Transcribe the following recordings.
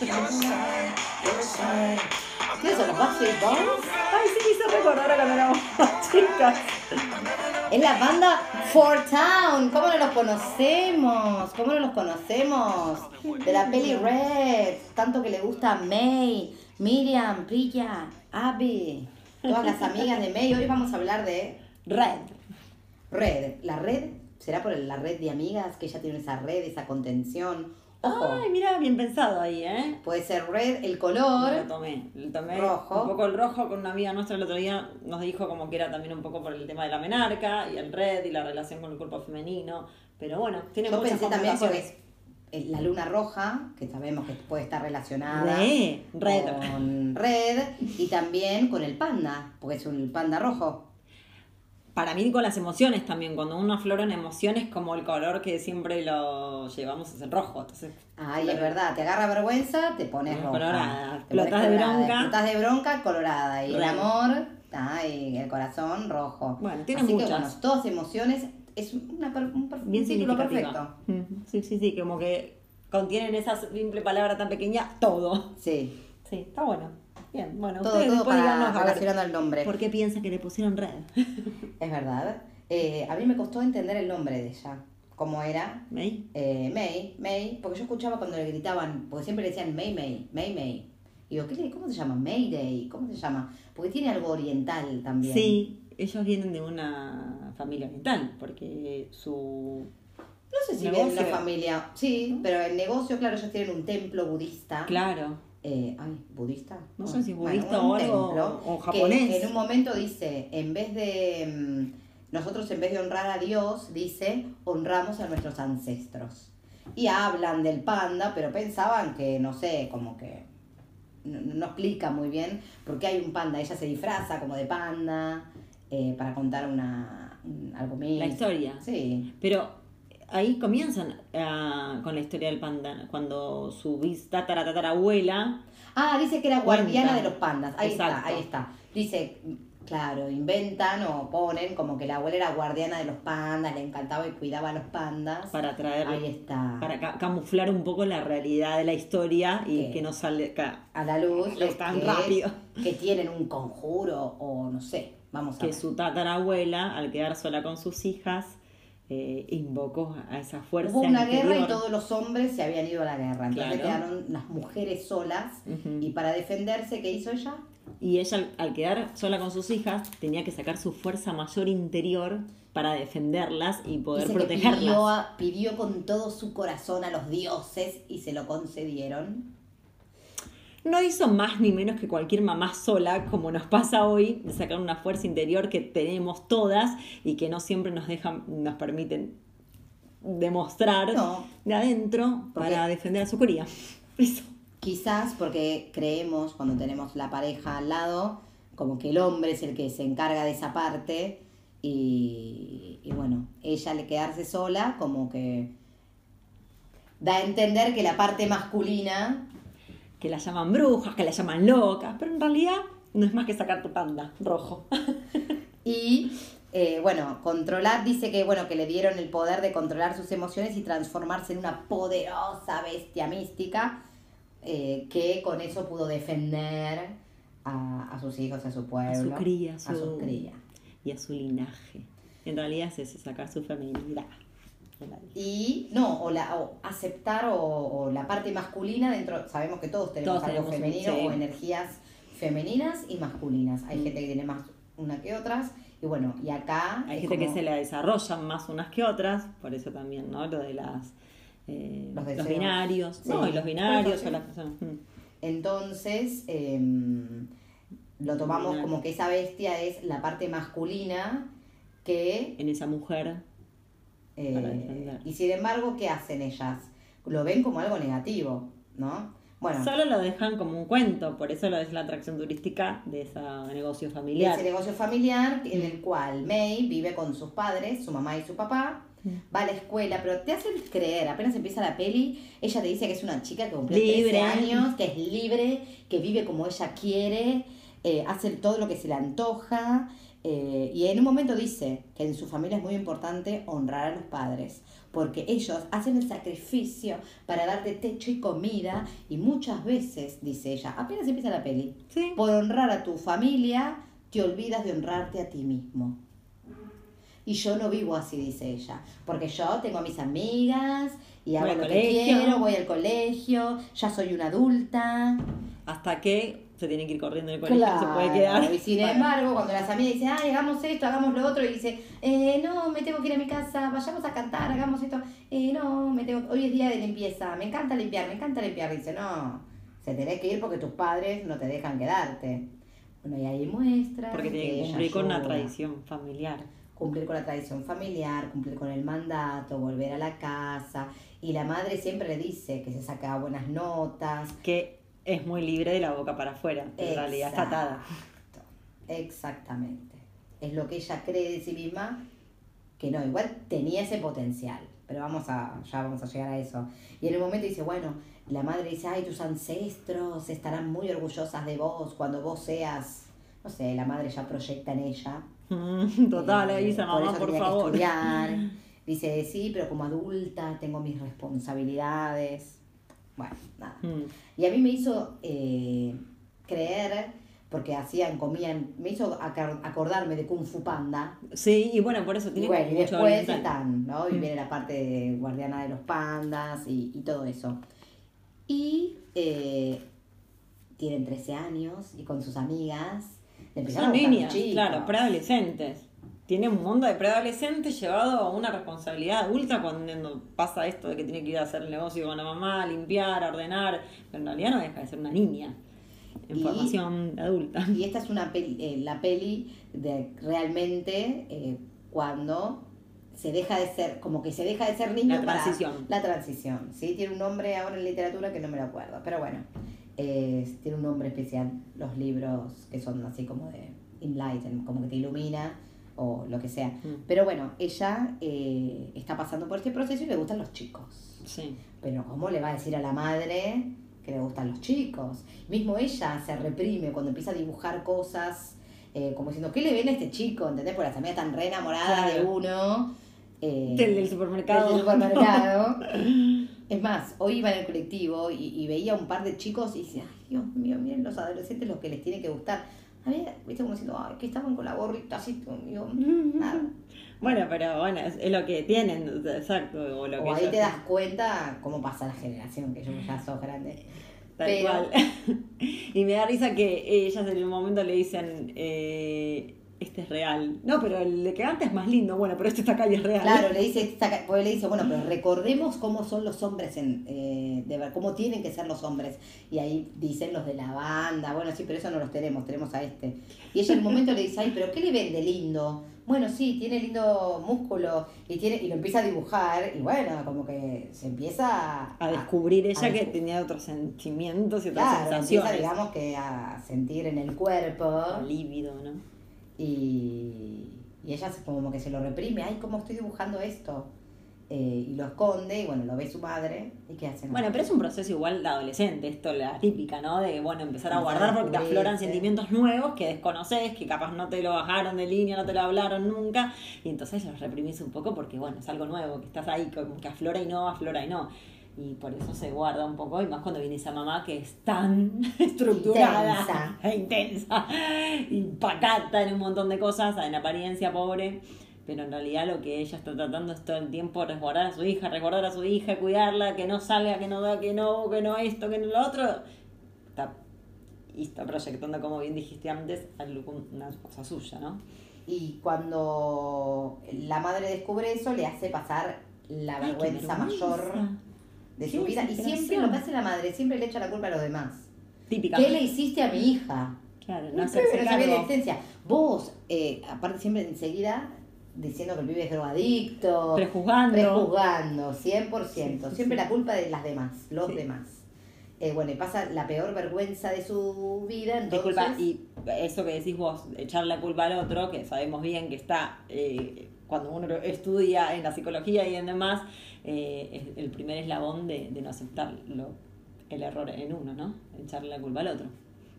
¿Qué son los Backstreet Boys? Ay, sí me hizo recordar a cuando éramos más chicas. Es la banda Four Town. ¿Cómo no los conocemos? ¿Cómo no los conocemos? De la peli Red. Tanto que le gusta a May, Miriam, Priya, Abby. Todas las amigas de May. Hoy vamos a hablar de Red. Red. La red será por la red de amigas que ella tiene esa red, esa contención. Ojo. Ay, mira, bien pensado ahí, ¿eh? Puede ser red el Lo color. tomé, lo tomé Rojo. un poco el rojo con una amiga nuestra el otro día nos dijo como que era también un poco por el tema de la menarca y el red y la relación con el cuerpo femenino, pero bueno, tiene Yo muchas pensé también es la luna roja, que sabemos que puede estar relacionada red. con red y también con el panda, porque es un panda rojo. Para mí con las emociones también, cuando uno aflora en emociones como el color que siempre lo llevamos es el rojo, entonces Ay, es verdad, te agarra vergüenza, te pones roja. Colorada. Explotas de bronca. explotas de bronca, colorada. Y el amor, ay, el corazón, rojo. Bueno, tiene Así muchas. que bueno, todas emociones, es una, un, bien un título significativa. perfecto. Mm, Sí, sí, sí, como que contienen esa simple palabra tan pequeña, todo. Sí, Sí, está bueno. Bien, bueno, todo, ustedes todo para relacionando al nombre. por qué piensan que le pusieron red. Es verdad. Eh, a mí me costó entender el nombre de ella. ¿Cómo era? ¿May? Eh, May, May, porque yo escuchaba cuando le gritaban, porque siempre le decían May, May, May, May. Y digo, ¿qué ¿cómo se llama? Mayday, ¿cómo se llama? Porque tiene algo oriental también. Sí, ellos vienen de una familia oriental, porque su... No sé si de una familia, sí, pero el negocio, claro, ellos tienen un templo budista. Claro, Eh, ay, budista. No sé si budista o algo, o que japonés. en un momento dice, en vez de, mm, nosotros en vez de honrar a Dios, dice, honramos a nuestros ancestros. Y hablan del panda, pero pensaban que, no sé, como que no, no explica muy bien por qué hay un panda. Ella se disfraza como de panda eh, para contar una, un- algo mío. la historia. Sí. Pero ahí comienzan ah, con la historia del panda, cuando su bis tatara tatarabuela Ah, dice que era guardiana de los pandas. Ahí Exacto. está, ahí está. Dice, claro, inventan o ponen como que la abuela era guardiana de los pandas, le encantaba y cuidaba a los pandas. para traer, Ahí está. para ca- camuflar un poco la realidad de la historia y que no sale. A la luz. Lo tan que, rápido. Que tienen un conjuro o no sé. Vamos a Que ver. su tatarabuela, al quedar sola con sus hijas, eh, invocó a esa fuerza Hubo una guerra y todos los hombres se habían ido a la guerra. Entonces Claro. quedaron las mujeres solas. Y para defenderse, ¿qué hizo ella? Y ella, al- quedar sola con sus hijas, tenía que sacar su fuerza mayor interior para defenderlas y poder Dice que protegerlas. pidió, a- pidió con todo su corazón a los dioses y se lo concedieron. No hizo más ni menos que cualquier mamá sola, como nos pasa hoy, de sacar una fuerza interior que tenemos todas y que no siempre nos dejan, nos permiten demostrar No. de adentro para defender a su cría. Eso. Quizás porque creemos cuando tenemos la pareja al lado, como que el hombre es el que se encarga de esa parte y, y bueno, ella al quedarse sola como que da a entender que la parte masculina, Que la llaman brujas, que la llaman locas, pero en realidad no es más que sacar tu panda rojo. y eh, bueno, controlar, dice que bueno, que le dieron el poder de controlar sus emociones y transformarse en una poderosa bestia mística eh, que con eso pudo defender a, a sus hijos, a su pueblo, A su cría, a su- su cría. y a su linaje. En realidad es eso, sacar su feminidad. Y no, o, la, o aceptar o, o la parte masculina dentro, sabemos que todos tenemos Todos algo tenemos un- femenino sí. o energías femeninas y masculinas. Hay Mm. gente que tiene más una que otras. Y bueno, y acá... Hay gente que se la desarrollan más unas que otras, por eso también, ¿no? Lo de las eh, Los binarios, Sí. no, y los binarios o las personas. mm. Entonces, em, lo tomamos Binario. como que esa bestia es la parte masculina que... En esa mujer, eh, Para defender. y sin embargo, ¿qué hacen ellas? Lo ven como algo negativo, ¿no? Bueno, solo lo dejan como un cuento, por eso lo es la atracción turística de ese negocio familiar. ese negocio familiar en el cual May vive con sus padres, su mamá y su papá, Mm. va a la escuela, pero te hacen creer, apenas empieza la peli, ella te dice que es una chica que cumple Libre. 13 años, que es libre, que vive como ella quiere, eh, hace todo lo que se le antoja, Eh, y en un momento dice que en su familia es muy importante honrar a los padres, porque ellos hacen el sacrificio para darte techo y comida, y muchas veces, dice ella, apenas empieza la peli, Sí. por honrar a tu familia, te olvidas de honrarte a ti mismo. Y yo no vivo así, dice ella, porque yo tengo a mis amigas y hago Voy lo que quiero, voy al colegio, ya soy una adulta. Hasta que se tiene que ir corriendo del colegio, no se puede quedar. Y sin embargo, cuando las amigas dicen, ay, hagamos esto, hagamos lo otro, y dice, eh, no, me tengo que ir a mi casa, vayamos a cantar, hagamos esto, eh, no, me tengo, hoy es día de limpieza, me encanta limpiar, me encanta limpiar. Dice, no, se tenés que ir porque tus padres no te dejan quedarte. Bueno, y ahí muestra. Porque tiene que cumplir con una ayuda. tradición familiar. Cumplir con la tradición familiar, cumplir con el mandato, volver a la casa. Y la madre siempre le dice que se saca buenas notas, Que es muy libre de la boca para afuera. En realidad está atada. Exactamente. Es lo que ella cree de sí misma, que no, igual tenía ese potencial. Pero vamos a, ya vamos a llegar a eso. Y en un momento dice, bueno, la madre dice, ay, tus ancestros estarán muy orgullosas de vos cuando vos seas, no sé, la madre ya proyecta en ella. Mm, Total, Eh, ahí dice mamá, por que favor. Dice, sí, pero como adulta tengo mis responsabilidades. Bueno, nada. Mm. Y a mí me hizo eh, creer, porque hacían, comían, me hizo acordarme de Kung Fu Panda. Sí, y bueno, por eso Y tiene bueno, y después oriental. están, ¿no? Y Mm. viene la parte de guardiana de los pandas y, y todo eso. Y eh, tienen 13 años y con sus amigas le empezaron Son niñas, claro, preadolescentes. Tiene un mundo de preadolescentes llevado a una responsabilidad adulta cuando pasa esto de que tiene que ir a hacer el negocio con la mamá, limpiar, ordenar. Pero en realidad no deja de ser una niña en Y- formación adulta. Y esta es una peli, eh, la peli de realmente eh, cuando se deja de ser, como que se deja de ser niño La para- transición. la transición, ¿sí? Tiene un nombre ahora en literatura que no me lo acuerdo, pero bueno, eh, tiene un nombre especial, los libros que son así como de enlighten, como que te ilumina o lo que sea. Mm. Pero bueno, ella eh, está pasando por este proceso y le gustan los chicos. Sí. Pero ¿cómo le va a decir a la madre que le gustan los chicos? Mismo ella se reprime cuando empieza a dibujar cosas, eh, como diciendo, ¿qué le ven a este chico? ¿Entendés? Porque las amigas están re enamoradas de uno. eh, Del del supermercado. del supermercado. es más, hoy iba en el colectivo y, y veía un par de chicos y decía, ay, Dios mío, miren los adolescentes los que les tiene que gustar. A ver, viste como diciendo, ay, que estaban con la gorrita así, digo, nada. Bueno, pero bueno, es, es lo que tienen, exacto. O, lo que ahí te das cuenta cómo pasa la generación, que yo ya sos grande. Tal Pero- cual. y me da risa que ellas en un momento le dicen, eh, este es real. No, pero el de que antes es más lindo. Bueno, pero este está acá y es real. Claro, le dice, saca- porque le dice, bueno, pero recordemos cómo son los hombres, en, eh, de ver, cómo tienen que ser los hombres. Y ahí dicen los de la banda, bueno, sí, pero eso no los tenemos, tenemos a este. Y ella en un momento le dice, ay, pero ¿qué le ven de lindo? Bueno, sí, tiene lindo músculo y tiene y lo empieza a dibujar y bueno, como que se empieza A descubrir ella a que tenía otros sentimientos y otras Claro, empieza, sensaciones. digamos que a sentir en el cuerpo El líbido, ¿no? Y, y ella se- como que se lo reprime, ay, ¿cómo estoy dibujando esto? Eh, y lo esconde y bueno, lo ve su madre y ¿qué hace? Bueno, pero es un proceso igual de adolescente, esto la típica, ¿no? De, bueno, empezar a Empezar guardar porque te afloran sentimientos nuevos que desconoces, que capaz no te lo bajaron de línea, no te lo hablaron nunca, y entonces los reprimís un poco porque, bueno, es algo nuevo, que estás ahí, como que aflora y no, aflora y no. Y por eso se guarda un poco, y más cuando viene esa mamá que es tan estructurada, e intensa, y pacata en un montón de cosas, en apariencia pobre, pero en realidad lo que ella está tratando es todo el tiempo resguardar a su hija, resguardar a su hija, cuidarla, que no salga, que no da, que no, que no esto, que no lo otro. Está, y está proyectando, como bien dijiste antes, algo- una cosa suya, ¿no? Y cuando la madre descubre eso, le hace pasar la Ay, vergüenza mayor. De su vida. Y siempre lo que hace la madre, siempre le echa la culpa a los demás. Típica. ¿Qué le hiciste a mi hija? Claro, no No hacerse sabía la existencia. Vos, eh, aparte siempre enseguida diciendo que el pibe es drogadicto. Prejuzgando. Prejuzgando, 100%. Sí, sí, siempre la culpa de las demás, los demás. Eh, bueno, y pasa la peor vergüenza de su vida. Entonces, Disculpa, y eso que decís vos, echar la culpa al otro, que sabemos bien que está, eh, cuando uno estudia en la psicología y en demás, eh, es el primer eslabón de, de no aceptar lo- el error en uno, ¿no? Echarle la culpa al otro.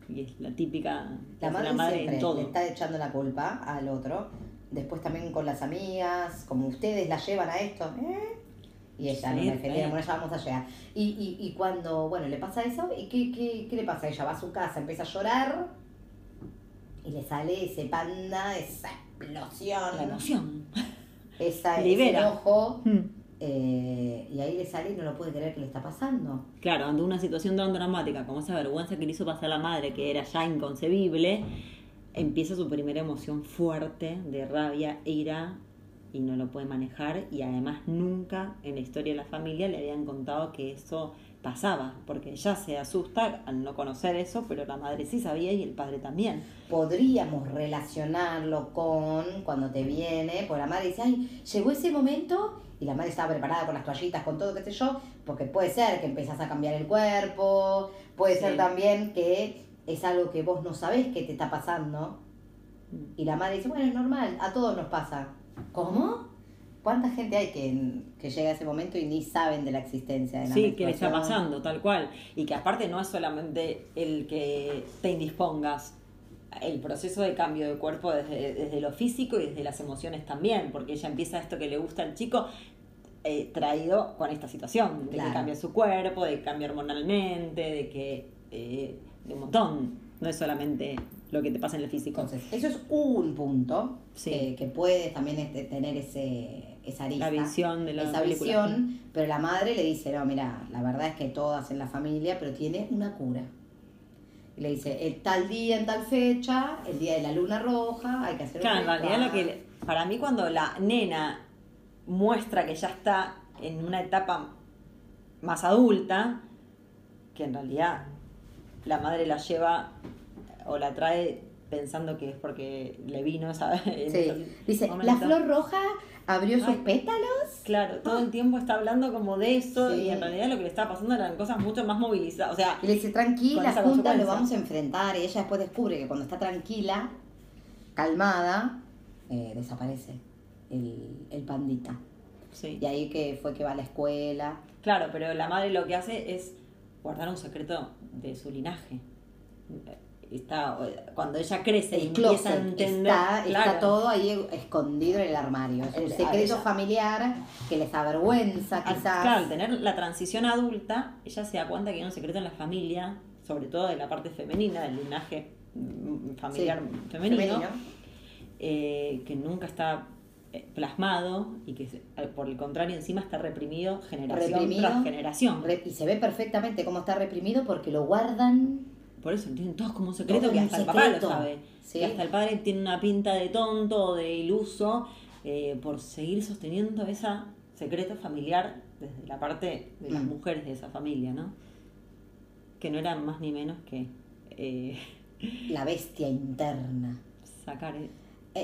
y es la típica La de madre, siempre en todo. le está echando la culpa al otro. Después también con las amigas, como ustedes la llevan a esto. ¿eh? Y ella no me defendía, bueno, ya vamos a llegar. Y, y, y cuando, bueno, le pasa eso, ¿y qué, qué, qué le pasa? Ella va a su casa, empieza a llorar y le sale ese panda, esa explosión, La emoción. esa, ese Libera. enojo. Mm. eh, y ahí le sale y no lo puede creer que le está pasando. Claro, ante una situación tan dramática como esa vergüenza que le hizo pasar a la madre, que era ya inconcebible, empieza su primera emoción fuerte de rabia, ira, y no lo puede manejar. Y además nunca en la historia de la familia le habían contado que eso pasaba, porque ella se asusta al no conocer eso, pero la madre sí sabía y el padre también. podríamos relacionarlo con cuando te viene, porque la madre dice, ay, llegó ese momento y la madre estaba preparada con las toallitas, con todo, qué sé yo, porque puede ser que empezás a cambiar el cuerpo, puede Sí. ser también que es algo que vos no sabés que te está pasando. Y la madre dice, bueno, es normal, a todos nos pasa. ¿Cómo? ¿Cuánta gente hay que, que llega a ese momento y ni saben de la existencia de la Sí, que le está pasando, tal cual. Y que aparte no es solamente el que te indispongas, el proceso de cambio de cuerpo desde, desde lo físico y desde las emociones también, porque ella empieza esto que le gusta al chico eh, traído con esta situación, de Claro. que cambia su cuerpo, de que cambia hormonalmente, de que... eh, de un montón, no es solamente lo que te pasa en el físico. Entonces, eso es un punto Sí. que, que puede también este, tener ese, esa arista. La visión de la esa película. visión, pero la madre le dice, no, mira, la verdad es que todas en la familia, pero tiene una cura. Y le dice, el tal día, en tal fecha, el día de la luna roja, hay que hacer un Claro, en realidad lo ritual". que para mí cuando la nena muestra que ya está en una etapa más adulta, que en realidad la madre la lleva o la trae pensando que es porque le vino, ¿sabes? Sí. Dice, la flor roja abrió sus pétalos. Claro, todo el tiempo está hablando como de eso Sí. y en realidad lo que le estaba pasando eran cosas mucho más movilizadas. O sea, Y le dice, tranquila, juntas lo vamos a enfrentar. Y ella después descubre que cuando está tranquila, calmada, eh, desaparece el, el pandita. sí. Y ahí que fue que va a la escuela. Claro, pero la madre lo que hace es guardar un secreto de su linaje. Está, cuando ella crece y El empieza a entender. está, está claro, todo ahí escondido en el armario. Es El- a secreto ella- familiar que les avergüenza quizás. Claro, al tener la transición adulta, ella se da cuenta que hay un secreto en la familia, sobre todo de la parte femenina, del linaje mm, familiar Sí, femenino, eh, que nunca está eh, plasmado y que eh, por el contrario encima está reprimido generación Reprimido. tras generación. Y se ve perfectamente cómo está reprimido porque lo guardan. Por eso tienen todos como un secreto Todo que hasta el papá lo sabe. Sí. Y hasta el padre tiene una pinta de tonto o de iluso eh, por seguir sosteniendo ese secreto familiar desde la parte de las Mm. mujeres de esa familia, ¿no? Que no eran más ni menos que eh, La bestia interna. sacar. eh,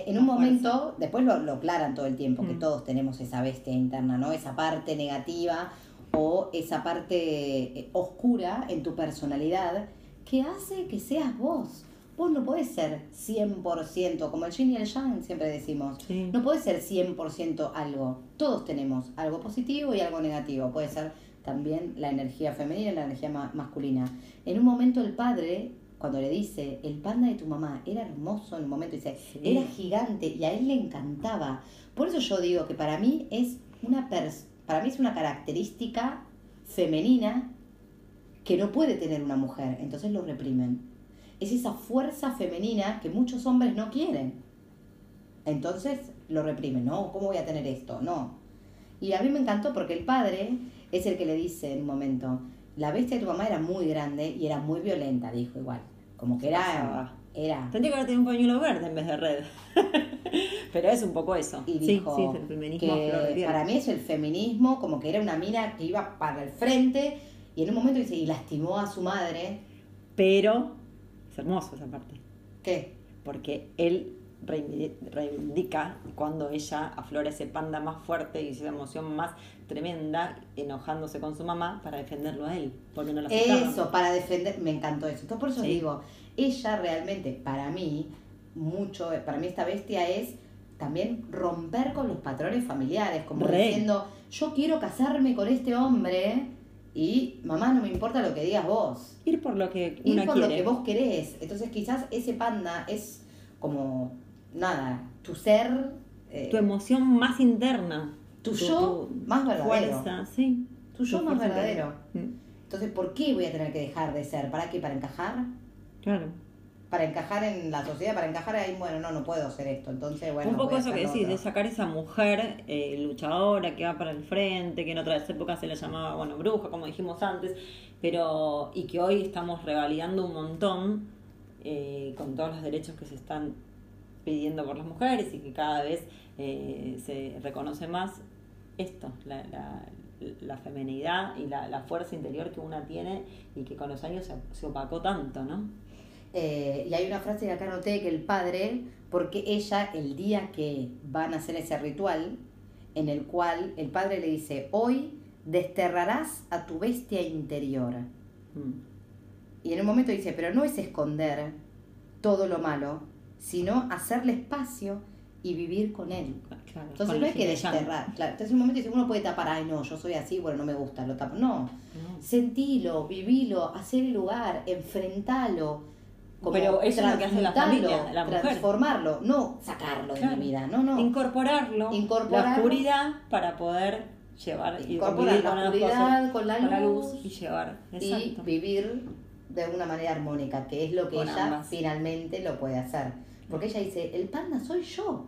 En un momento, después lo, lo aclaran todo el tiempo, que Mm. todos tenemos esa bestia interna, ¿no? Esa parte negativa o esa parte oscura en tu personalidad que hace que seas vos. Vos no podés ser 100%, como el yin y el yang siempre decimos. Sí. No podés ser 100% algo. Todos tenemos algo positivo y algo negativo. Puede ser también la energía femenina y la energía ma- masculina. En un momento el padre, cuando le dice, el panda de tu mamá era hermoso en un momento, dice, Sí. era gigante y a él le encantaba. Por eso yo digo que para mí es una, pers- para mí es una característica femenina que no puede tener una mujer. Entonces lo reprimen. Es esa fuerza femenina que muchos hombres no quieren. Entonces lo reprimen, ¿no? ¿Cómo voy a tener esto? No. Y a mí me encantó porque el padre es el que le dice en un momento, la bestia de tu mamá era muy grande y era muy violenta, dijo igual. Como que era... Era... Tendría que haber tenido un pañuelo verde en vez de red. Pero es un poco eso. Y sí, dijo sí, es el feminismo que para mí es el feminismo, como que era una mina que iba para el frente y en un momento dice, y lastimó a su madre. Pero es hermoso esa parte. ¿Qué? porque él reivindi- reivindica cuando ella aflora ese panda más fuerte y esa emoción más tremenda, enojándose con su mamá para defenderlo a él, porque no. Eso, para defender, me encantó eso. Entonces, por eso Sí. digo, ella realmente, para mí, mucho, para mí esta bestia es también romper con los patrones familiares, como Re. diciendo, yo quiero casarme con este hombre Y mamá, no me importa lo que digas vos. Ir por lo que Ir uno por quiere. lo que vos querés. Entonces quizás ese panda es como, nada, tu ser, eh, Tu emoción más interna. Tu yo más verdadero. Fuerza, sí. tu yo tu más verdadero. Mm, Entonces, ¿por qué voy a tener que dejar de ser? ¿Para qué? ¿Para encajar? Claro. Para encajar en la sociedad, para encajar ahí, bueno, no, no puedo hacer esto. Entonces, bueno. un poco eso que decís, de sacar esa mujer eh, luchadora que va para el frente, que en otras épocas se le llamaba, bueno, bruja, como dijimos antes, pero y que hoy estamos revalidando un montón eh, con todos los derechos que se están pidiendo por las mujeres y que cada vez eh, se reconoce más esto, la, la, la femenidad y la, la fuerza interior que una tiene y que con los años se, se opacó tanto, ¿no? Eh, y hay una frase que acá noté que el padre, porque ella, el día que van a hacer ese ritual, en el cual el padre le dice, hoy desterrarás a tu bestia interior. Mm. Y en un momento dice, pero no es esconder todo lo malo, sino hacerle espacio y vivir con él. Claro, Entonces no hay que desterrar. Claro. Entonces en un momento dice, uno puede tapar, ay no, yo soy así, bueno, no me gusta, lo tapo. No, No. sentilo, vivilo, hacer el lugar, enfrentalo. Pero eso es lo que hace la familia, la mujer. Transformarlo, no sacarlo de mi vida, no, no. Incorporarlo, Incorporarlo. la oscuridad para poder llevar y Incorporar la oscuridad cosas, con la con la luz, luz y llevar. y vivir de una manera armónica, que es lo que Con ella ambas. finalmente lo puede hacer. Porque ella dice, el panda soy yo,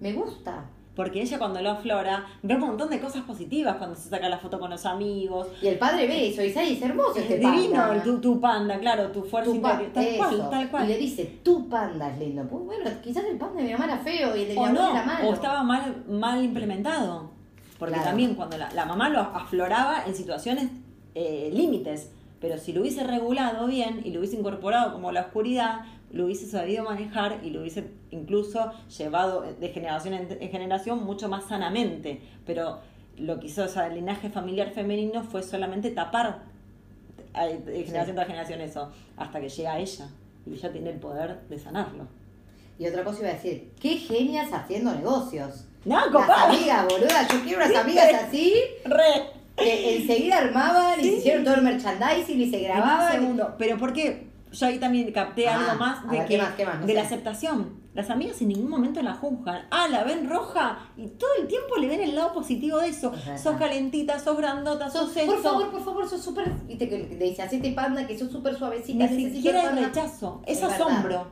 me gusta. Porque ella cuando lo aflora ve un montón de cosas positivas cuando se saca la foto con los amigos. Y el padre ve eso y dice, "Ay, es hermoso Es este divino panda. el- tu, tu panda, claro, tu fuerza Tu interior. Tal eso. cual, tal cual. Y le dice, tu panda es lindo. Pues bueno, quizás el panda de mi mamá era feo y el de mi o no, era malo. o estaba mal, mal implementado. Porque Claro. también cuando la, la mamá lo afloraba en situaciones eh, límites, pero si lo hubiese regulado bien y lo hubiese incorporado como la oscuridad, lo hubiese sabido manejar y lo hubiese incluso llevado de generación en, en generación mucho más sanamente. Pero lo que hizo ese linaje familiar femenino fue solamente tapar de generación tras generación eso, hasta que llega ella y ella tiene el poder de sanarlo. Y otra cosa iba a decir, qué genias haciendo negocios. No, Las copada. amigas, boluda, yo quiero unas amigas así, Re. que enseguida armaban y Sí. se hicieron todo el merchandising y se En un grababan. segundo. Pero porque yo ahí también capté Ah, algo más a de, ver, que, ¿qué más, qué más? No de la aceptación. Las amigas en ningún momento la juzgan. Ah, la ven roja y todo el tiempo le ven el lado positivo de eso. Es. Sos calentita, sos grandota, sos, Sos- esto. por favor, por favor, sos súper. Viste que le dice, hacete panda, que sos súper suavecita. Ni siquiera panda". rechazo, es, Es verdad.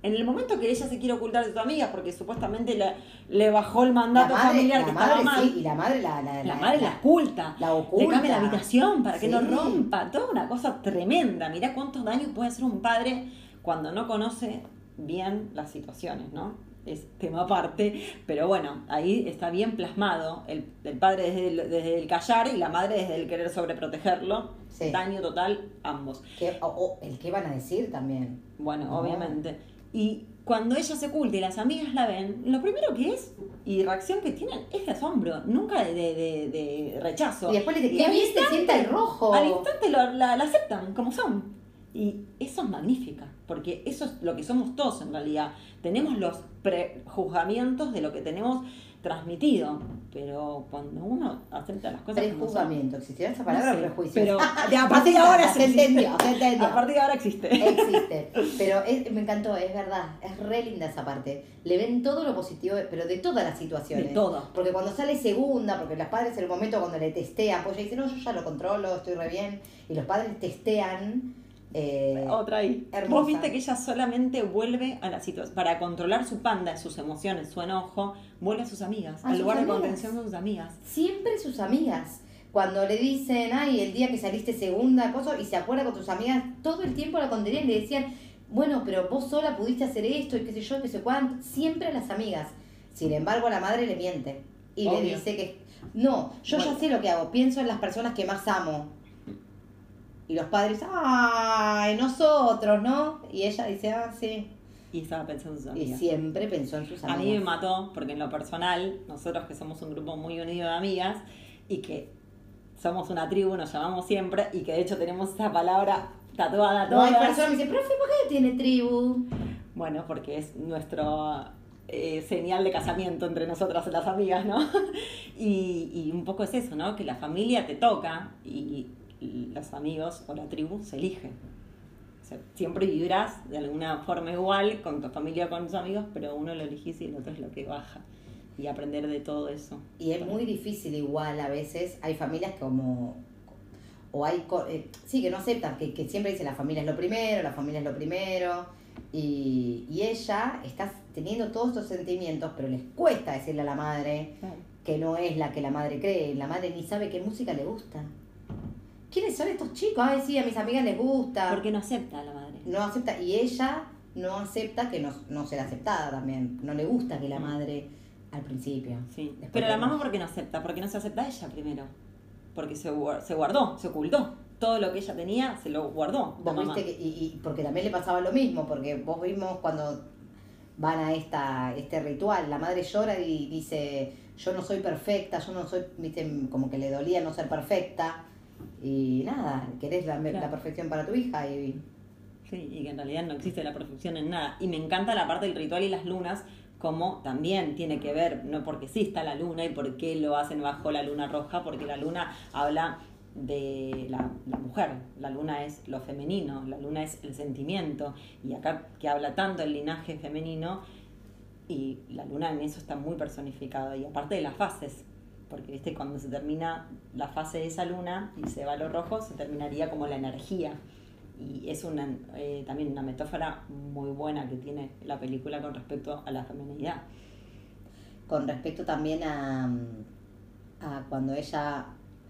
En el momento que ella se quiere ocultar de sus amigas porque supuestamente le, le bajó el mandato La madre, familiar la que madre estaba mal. sí, y la madre la. La, La madre la oculta. la Le oculta. cambia la habitación para que no rompa. Toda una cosa tremenda. Mirá cuántos daños puede hacer un padre cuando no conoce bien las situaciones, ¿no? Es tema aparte. Pero bueno, ahí está bien plasmado el, el padre desde el, desde el callar y la madre desde el querer sobreprotegerlo. Sí. Daño total, ambos. Que- o- o el que van a decir también. Bueno, No. obviamente. Y cuando ella se oculta y las amigas la ven, lo primero que es y reacción que tienen es de asombro, nunca de, de- de- de rechazo. Y después le dice, Y al bien se instante- sienta el rojo. Al instante lo- la, la aceptan como son. Y eso es magnífica, porque eso es lo que somos todos en realidad. Tenemos los prejuzgamientos de lo que tenemos transmitido, pero cuando uno acepta las cosas son, Prejuzgamiento. ¿Existirá esa palabra no sé, prejuicio? pero de a partir de ahora se entendió, se entendió. a partir de ahora existe. Existe. Pero es- me encantó, es verdad. Es re linda esa parte. Le ven todo lo positivo, pero de todas las situaciones. De todo. Porque cuando sale segunda, porque los padres en el momento cuando le testean, pues ella dice, no, yo ya lo controlo, estoy re bien. Y los padres testean. Eh, Otra ahí. hermosa. Vos viste que ella solamente vuelve a la situación, para controlar su panda, sus emociones, su enojo, vuelve a sus amigas, A al sus lugar de contención con sus amigas. siempre sus amigas. Cuando le dicen, ay, el día que saliste segunda, cosa, y se acuerda con tus amigas, todo el tiempo la contenían y le decían, bueno, pero vos sola pudiste hacer esto y qué sé yo, qué sé cuánto. Siempre a las amigas. Sin embargo, la madre le miente y le dice que, no, yo Bueno. ya sé lo que hago, pienso en las personas que más amo. Y los padres, ay, nosotros, ¿no? Y ella dice, ah, sí. Y estaba pensando en sus Y amigas. siempre pensó en sus A amigas. mí me mató, porque en lo personal, nosotros que somos un grupo muy unido de amigas y que somos una tribu, nos llamamos siempre y que de hecho tenemos esa palabra tatuada No hay todas. personas que dicen, profe, ¿por qué tiene tribu? Bueno, porque es nuestro eh, señal de casamiento entre nosotras las amigas, ¿no? Y, y un poco es eso, ¿no? Que la familia te toca y los amigos o la tribu se elige. O sea, siempre vivirás de alguna forma igual con tu familia o con tus amigos, pero uno lo elegís y el otro es lo que baja. Y aprender de todo eso. Y es muy difícil igual a veces. Hay familias como... O hay... eh, sí, que no aceptan, que, que siempre dicen la familia es lo primero, la familia es lo primero. Y, y ella está teniendo todos estos sentimientos, pero les cuesta decirle a la madre que no es la que la madre cree. La madre ni sabe qué música le gusta. ¿Quiénes son estos chicos? Ay, sí, a mis amigas les gusta. Porque no acepta a la madre. No acepta. Y ella no acepta que no, no sea aceptada también. No le gusta que la Mm. madre al principio. Sí. Pero la mamá, ¿por qué no acepta? Porque no se acepta ella primero. Porque se, guar- se guardó, se ocultó. Todo lo que ella tenía se lo guardó. Vos mamá. viste que, y, y porque también le pasaba lo mismo, porque vos vimos cuando van a esta, este ritual, la madre llora y dice, yo no soy perfecta, yo no soy, viste, como que le dolía no ser perfecta, y nada, querés la, perfección para tu hija, y Sí, y que en realidad no existe la perfección en nada. Y me encanta la parte del ritual y las lunas, como también tiene que ver, no porque sí está la luna y por qué lo hacen bajo la luna roja, porque la luna habla de la, la mujer, la luna es lo femenino, la luna es el sentimiento, y acá que habla tanto el linaje femenino, y la luna en eso está muy personificada, y aparte de las fases, porque viste cuando se termina la fase de esa luna y se va a lo rojo, se terminaría como la energía. Y es una, eh, también una metáfora muy buena que tiene la película con respecto a la feminidad. con respecto también a, a cuando ella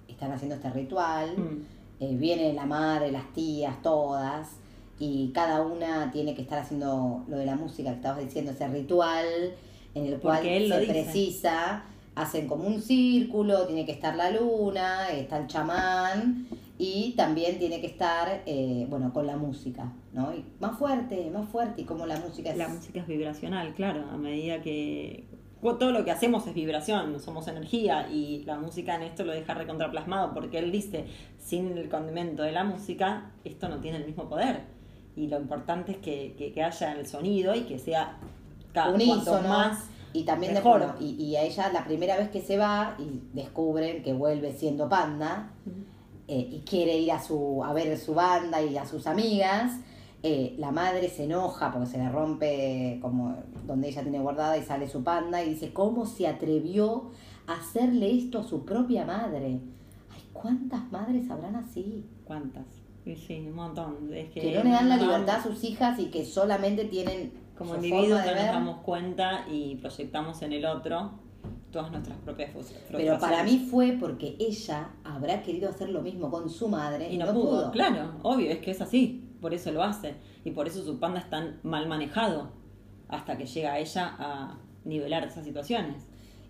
están haciendo este ritual, Mm. eh, viene la madre, las tías, todas, y cada una tiene que estar haciendo lo de la música que estabas diciendo, ese ritual en el cual Porque se dice. precisa, hacen como un círculo, tiene que estar la luna, está el chamán, y también tiene que estar, eh, bueno, con la música, ¿no? Y más fuerte, más fuerte, y como la música es... La música es vibracional, claro, a medida que todo lo que hacemos es vibración, somos energía y la música en esto lo deja recontraplasmado porque él dice, sin el condimento de la música, esto no tiene el mismo poder. Y lo importante es que, que, que haya el sonido y que sea cada cuanto unísono más y también mejor. después, y, y a ella la primera vez que se va y descubren que vuelve siendo panda eh, y quiere ir a su a ver su banda y a sus amigas eh, la madre se enoja porque se le rompe como donde ella tiene guardada y sale su panda y dice cómo se atrevió a hacerle esto a su propia madre ay cuántas madres habrán así ¿Cuántas? Sí, un montón. Es que, que no le dan la libertad a sus hijas y que solamente tienen Como individuos no nos damos cuenta y proyectamos en el otro todas nuestras propias frus- Pero para frustraciones. mí fue porque ella habrá querido hacer lo mismo con su madre Y no, pudo. Claro, obvio, es que es así. Por eso lo hace. Y por eso su panda es tan mal manejado. Hasta que llega ella a nivelar esas situaciones.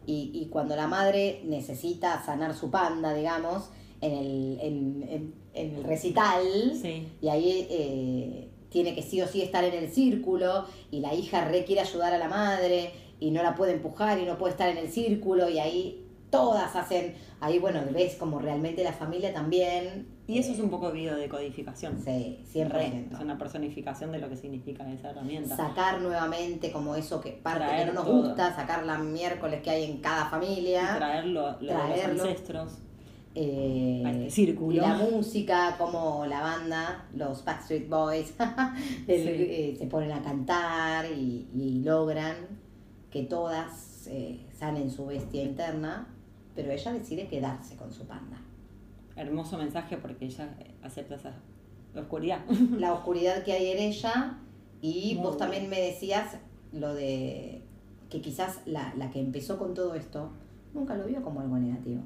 Y, y cuando la madre necesita sanar su panda, digamos, en el, en, en- en el recital, Sí. y ahí eh, tiene que sí o sí estar en el círculo, y la hija re quiere ayudar a la madre, y no la puede empujar, y no puede estar en el círculo, y ahí todas hacen, ahí bueno, ves como realmente la familia también. Y eso es un poco biodecodificación. Sí, Re, siempre. Es una personificación de lo que significa esa herramienta. sacar nuevamente como eso que parte Traer que no nos todo. gusta, sacar la miércoles que hay en cada Y familia, traerlo lo de los ancestros. Eh, este círculo. la música, como la banda, los Backstreet Boys, el- Sí. eh, se ponen a cantar y, y logran que todas eh, sanen su bestia interna, pero ella decide quedarse con su panda. Hermoso mensaje porque ella acepta esa oscuridad. La oscuridad que hay en ella y Muy vos bien. también me decías lo de que quizás la, la que empezó con todo esto nunca lo vio como algo negativo.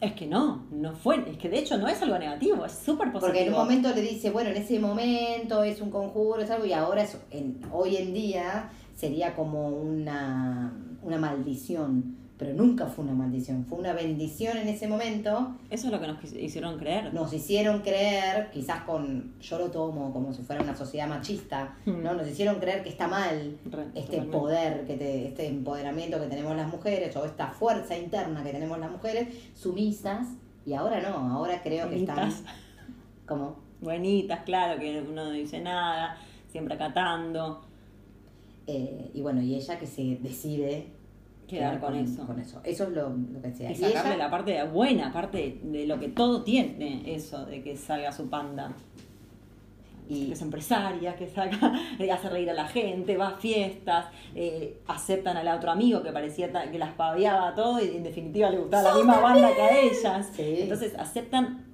Es que no, no fue, es que de hecho no es algo negativo, es súper positivo. Porque en un momento le dice, bueno, en ese momento es un conjuro, es algo, y ahora es, en, hoy en día sería como una, una maldición, pero nunca fue una maldición, fue una bendición en ese momento. Eso es lo que nos hicieron creer. Nos hicieron creer, quizás con, yo lo tomo como si fuera una sociedad machista, Mm. ¿no? Nos hicieron creer que está mal Re, este totalmente. poder, que te- este empoderamiento que tenemos las mujeres, o esta fuerza interna que tenemos las mujeres, sumisas, y ahora no, ahora creo que están como Buenitas, claro, que uno no dice nada, siempre acatando. Eh, y bueno, y ella que se decide Quedar con eso. Con eso. Eso es lo, lo que decía. Y Y sacarle ella- la parte buena, parte de lo que todo tiene eso, de que salga su panda. Y- que es empresaria, que saca, hace reír a la gente, va a fiestas, eh, aceptan al otro amigo que parecía que las paviaba todo y en definitiva le gustaba la misma banda que a ellas. Sí. Entonces aceptan,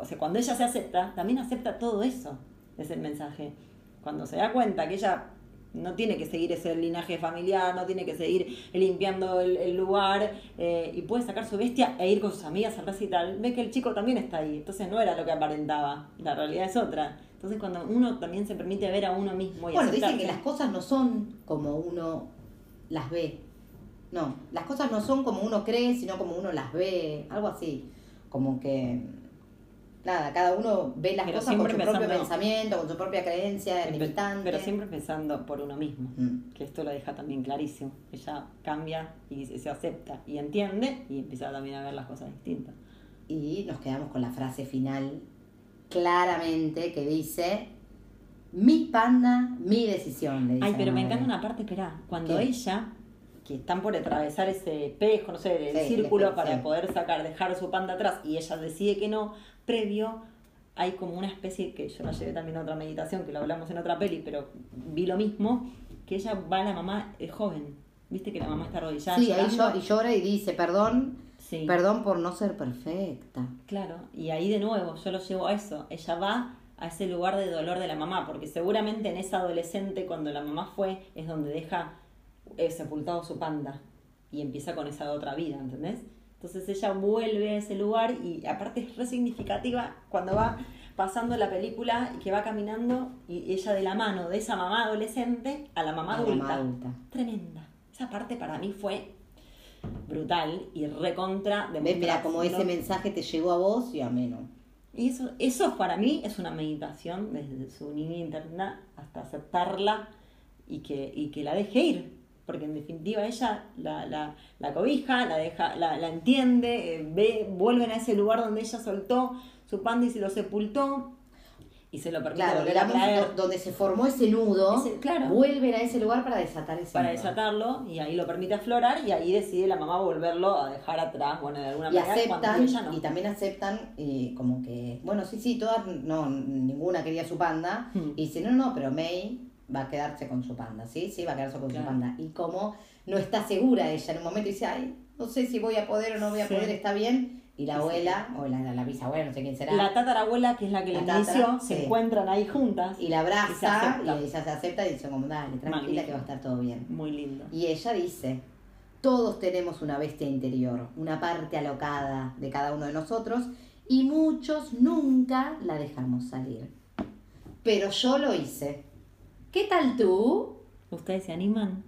o sea, cuando ella se acepta, también acepta todo eso, es el mensaje. Cuando se da cuenta que ella no tiene que seguir ese linaje familiar, no tiene que seguir limpiando el, el lugar eh, y puede sacar su bestia e ir con sus amigas al recital, ve que el chico también está ahí. Entonces no era lo que aparentaba, la realidad es otra. Entonces cuando uno también se permite ver a uno mismo y Bueno, dicen aceptarse- que las cosas no son como uno las ve. No, las cosas no son como uno cree, sino como uno las ve. Algo así. Como que. Nada, cada uno ve las Pero cosas con su siempre propio pensando- pensamiento, con su propia creencia limitante. Pero siempre pensando por uno mismo. Mm. Que esto lo deja también clarísimo. Ella cambia y se acepta y entiende y empieza también a ver las cosas distintas. Y nos quedamos con la frase final claramente que dice: Mi panda, mi decisión. le dice Ay, pero me encanta una parte, espera, cuando ¿Qué? ella, que están por atravesar ese espejo, no sé, el Sí, círculo para sí. poder sacar, dejar su panda atrás, y ella decide que no, previo hay como una especie, que yo la llevé también a otra meditación, que lo hablamos en otra peli, pero vi lo mismo, que ella va a la mamá eh, joven, viste que la mamá está arrodillada. Sí, ahí y llora y dice: Perdón, Sí. perdón por no ser perfecta. Claro, y ahí de nuevo yo lo llevo a eso. Ella va a ese lugar de dolor de la mamá, porque seguramente en esa adolescente, cuando la mamá fue, es donde deja eh, sepultado su panda y empieza con esa otra vida, ¿entendés? Entonces ella vuelve a ese lugar y aparte es re significativa cuando va pasando la película y que va caminando y ella de la mano de esa mamá adolescente a la mamá A la adulta. mamá adulta. Tremenda. Esa parte para mí fue brutal y recontra de ¿Ves? Mira, como ese mensaje te llegó a vos y a mí no. y eso, eso para mí es una meditación desde su niña interna hasta aceptarla y que, y que la deje ir. Porque en definitiva ella la, la, la cobija, la deja, la, la entiende, eh, ve, vuelven a ese lugar donde ella soltó su panda y se lo sepultó y se lo permite Claro, a donde se formó ese nudo, Ese- claro. vuelven a ese lugar para desatar ese para nudo. desatarlo y ahí lo permite aflorar y ahí decide la mamá volverlo a dejar atrás, bueno, de alguna Y manera aceptan, ella no. y también aceptan eh, como que, bueno, sí, sí, todas, no, ninguna quería su panda, Hmm. y dice, no, no, pero May va a quedarse con su panda, ¿sí? Sí, va a quedarse con Claro. su panda. Y como no está segura ella en un momento dice, ay, no sé si voy a poder o no voy a Sí. poder, está bien, y la abuela, o la, la bisabuela, no sé quién será, La tatarabuela, que es la que La inició, sí. se encuentran ahí juntas. y la y se abraza, y, ella se acepta y dice como, dale, tranquila que va a estar todo bien. Muy lindo. Y ella dice, todos tenemos una bestia interior, una parte alocada de cada uno de nosotros y muchos nunca la dejamos salir. Pero yo lo hice. ¿Qué tal tú? ¿Ustedes se animan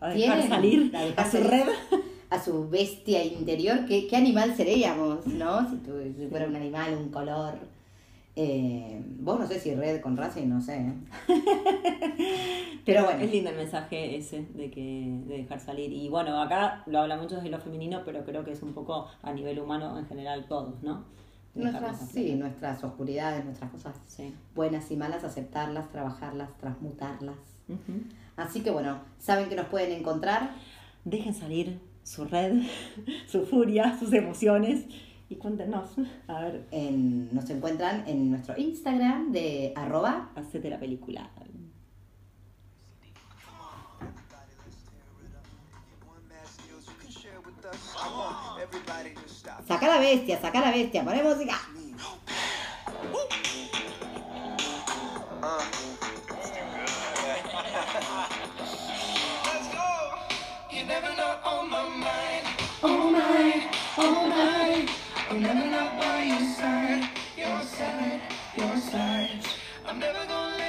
a dejar salir ¿La dejar a su salir? red? A su bestia interior, ¿qué, qué animal seríamos, no? Si, tu- si fuera un animal, un color. Eh, vos no sé si red con Racing, no sé. Pero bueno. Es lindo el mensaje ese de que de dejar salir. Y bueno, acá lo habla mucho desde lo femenino, pero creo que es un poco a nivel humano en general todos, ¿no? Nuestras, sí, nuestras oscuridades, nuestras cosas Sí. buenas y malas, aceptarlas, trabajarlas, transmutarlas. Así que bueno, saben que nos pueden encontrar Dejen salir su red, su furia, sus emociones y cuéntenos. A ver, en, nos encuentran en nuestro Instagram de arroba hacete la película. Saca la bestia, saca la bestia, pone música. I'm never gonna